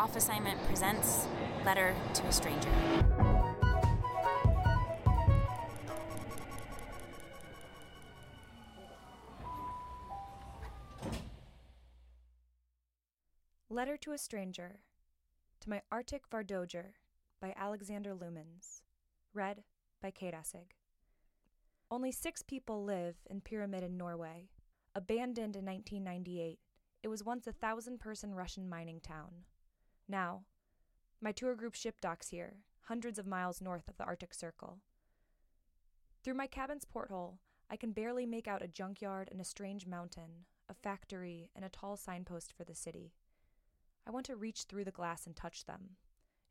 Off Assignment presents Letter to a Stranger. Letter to a Stranger to my Arctic Vardoger by Alexander Lumens. Read by Kate Essig. Only six people live in Pyramiden in Norway. Abandoned in 1998, it was once a thousand person Russian mining town. Now, my tour group ship docks here, hundreds of miles north of the Arctic Circle. Through my cabin's porthole, I can barely make out a junkyard and a strange mountain, a factory, and a tall signpost for the city. I want to reach through the glass and touch them.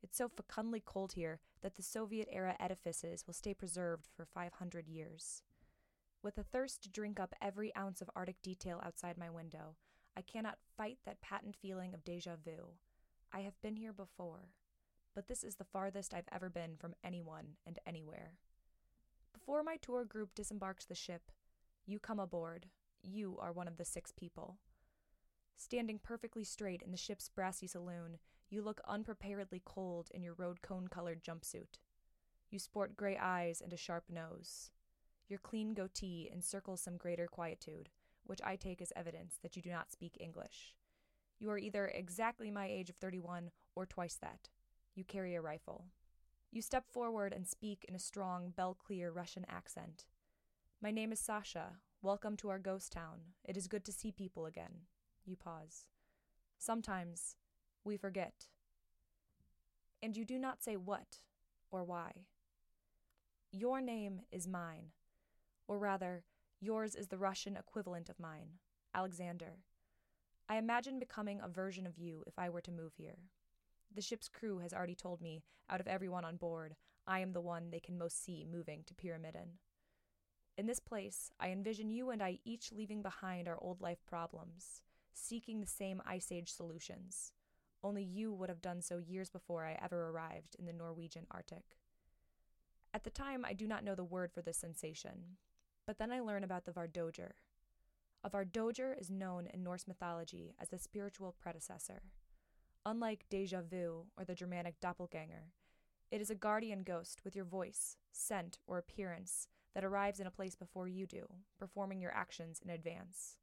It's so fecundly cold here that the Soviet era edifices will stay preserved for 500 years. With a thirst to drink up every ounce of Arctic detail outside my window, I cannot fight that patent feeling of deja vu. I have been here before, but this is the farthest I've ever been from anyone and anywhere. Before my tour group disembarks the ship, you come aboard. You are one of the six people. Standing perfectly straight in the ship's brassy saloon, you look unpreparedly cold in your road cone colored jumpsuit. You sport gray eyes and a sharp nose. Your clean goatee encircles some greater quietude, which I take as evidence that you do not speak English. You are either exactly my age of 31 or twice that. You carry a rifle. You step forward and speak in a strong, bell clear Russian accent. My name is Sasha. Welcome to our ghost town. It is good to see people again. You pause. Sometimes we forget. And you do not say what or why. Your name is mine, or rather, yours is the Russian equivalent of mine, Alexander. I imagine becoming a version of you if I were to move here. The ship's crew has already told me, out of everyone on board, I am the one they can most see moving to Pyramiden. In this place, I envision you and I each leaving behind our old life problems, seeking the same Ice Age solutions. Only you would have done so years before I ever arrived in the Norwegian Arctic. At the time, I do not know the word for this sensation, but then I learn about the Vardoger. A Vardoger is known in Norse mythology as the spiritual predecessor. Unlike deja vu or the Germanic doppelganger, it is a guardian ghost with your voice, scent, or appearance that arrives in a place before you do, performing your actions in advance.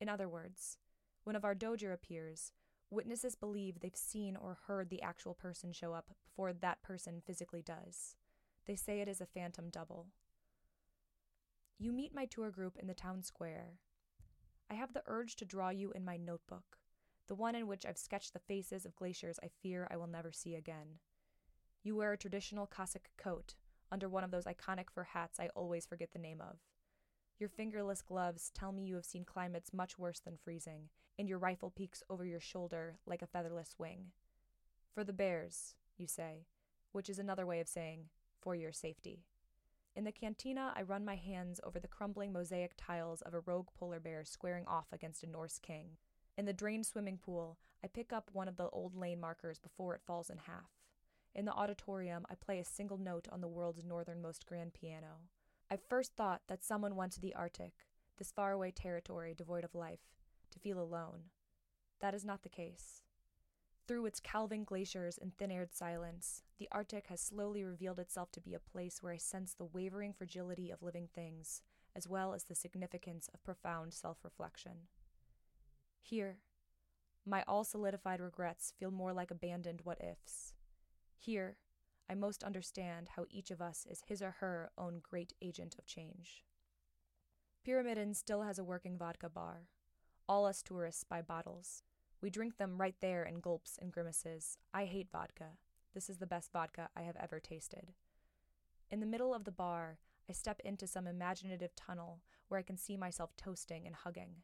In other words, when a Vardoger appears, witnesses believe they've seen or heard the actual person show up before that person physically does. They say it is a phantom double. You meet my tour group in the town square. I have the urge to draw you in my notebook, the one in which I've sketched the faces of glaciers I fear I will never see again. You wear a traditional Cossack coat under one of those iconic fur hats I always forget the name of. Your fingerless gloves tell me you have seen climates much worse than freezing, and your rifle peeks over your shoulder like a featherless wing. For the bears, you say, which is another way of saying, for your safety. In the cantina, I run my hands over the crumbling mosaic tiles of a rogue polar bear squaring off against a Norse king. In the drained swimming pool, I pick up one of the old lane markers before it falls in half. In the auditorium, I play a single note on the world's northernmost grand piano. I first thought that someone went to the Arctic, this faraway territory devoid of life, to feel alone. That is not the case. Through its calving glaciers and thin aired silence, the Arctic has slowly revealed itself to be a place where I sense the wavering fragility of living things, as well as the significance of profound self reflection. Here, my all solidified regrets feel more like abandoned what ifs. Here, I most understand how each of us is his or her own great agent of change. Pyramiden still has a working vodka bar. All us tourists buy bottles. We drink them right there in gulps and grimaces. I hate vodka. This is the best vodka I have ever tasted. In the middle of the bar, I step into some imaginative tunnel where I can see myself toasting and hugging.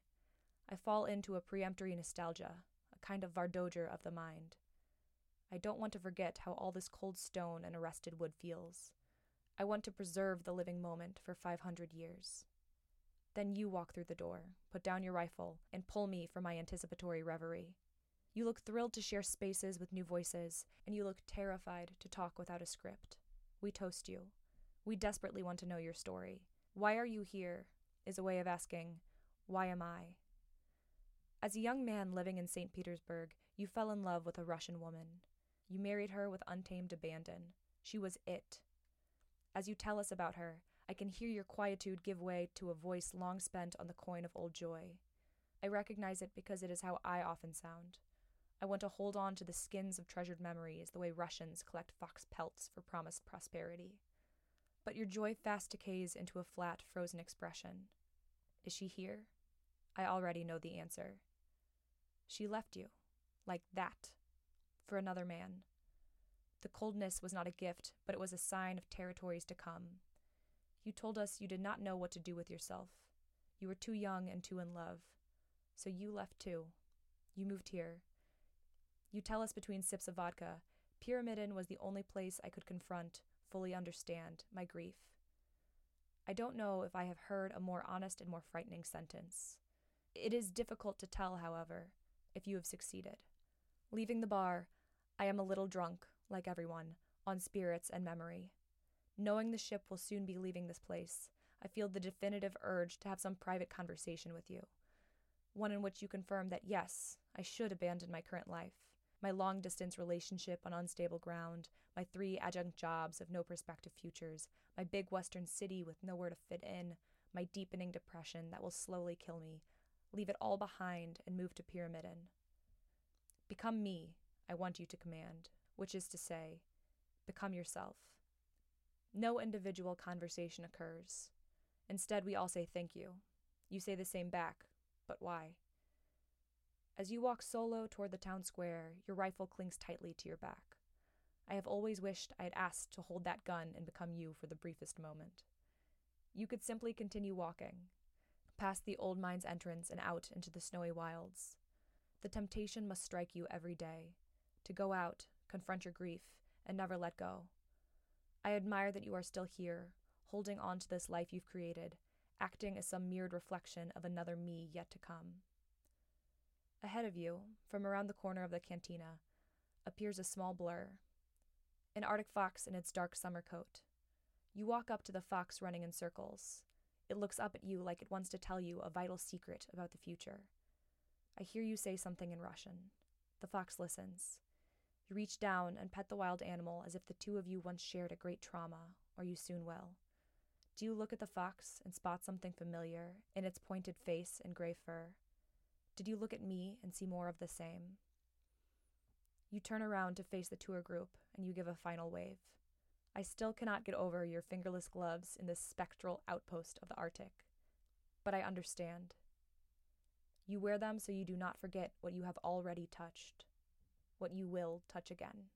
I fall into a peremptory nostalgia, a kind of Vardoger of the mind. I don't want to forget how all this cold stone and arrested wood feels. I want to preserve the living moment for 500 years. Then you walk through the door, put down your rifle, and pull me from my anticipatory reverie. You look thrilled to share spaces with new voices, and you look terrified to talk without a script. We toast you. We desperately want to know your story. Why are you here? is a way of asking, Why am I? As a young man living in St. Petersburg, You fell in love with a Russian woman. You married her with untamed abandon. She was it. As you tell us about her, I can hear your quietude give way to a voice long spent on the coin of old joy. I recognize it because it is how I often sound. I want to hold on to the skins of treasured memories the way Russians collect fox pelts for promised prosperity. But your joy fast decays into a flat, frozen expression. Is she here? I already know the answer. She left you, like that, for another man. The coldness was not a gift, but it was a sign of territories to come. You told us you did not know what to do with yourself. You were too young and too in love. So you left too. You moved here. You tell us between sips of vodka, Pyramiden was the only place I could confront, fully understand, my grief. I don't know if I have heard a more honest and more frightening sentence. It is difficult to tell, however, if you have succeeded. Leaving the bar, I am a little drunk, like everyone, on spirits and memory. Knowing the ship will soon be leaving this place, I feel the definitive urge to have some private conversation with you one in which you confirm that yes, I should abandon my current life, my long distance relationship on unstable ground, my three adjunct jobs of no prospective futures, my big western city with nowhere to fit in, my deepening depression that will slowly kill me, leave it all behind and move to Pyramiden. Become me, I want you to command, which is to say, become yourself. No individual conversation occurs. Instead, we all say thank you. You say the same back, but why? As you walk solo toward the town square, your rifle clings tightly to your back. I have always wished I had asked to hold that gun and become you for the briefest moment. You could simply continue walking, past the old mine's entrance and out into the snowy wilds. The temptation must strike you every day to go out, confront your grief, and never let go. I admire that you are still here, holding on to this life you've created, acting as some mirrored reflection of another me yet to come. Ahead of you, from around the corner of the cantina, appears a small blur an Arctic fox in its dark summer coat. You walk up to the fox running in circles. It looks up at you like it wants to tell you a vital secret about the future. I hear you say something in Russian. The fox listens. You reach down and pet the wild animal as if the two of you once shared a great trauma, or you soon will. Do you look at the fox and spot something familiar in its pointed face and gray fur? Did you look at me and see more of the same? You turn around to face the tour group and you give a final wave. I still cannot get over your fingerless gloves in this spectral outpost of the Arctic, but I understand. You wear them so you do not forget what you have already touched, what you will touch again.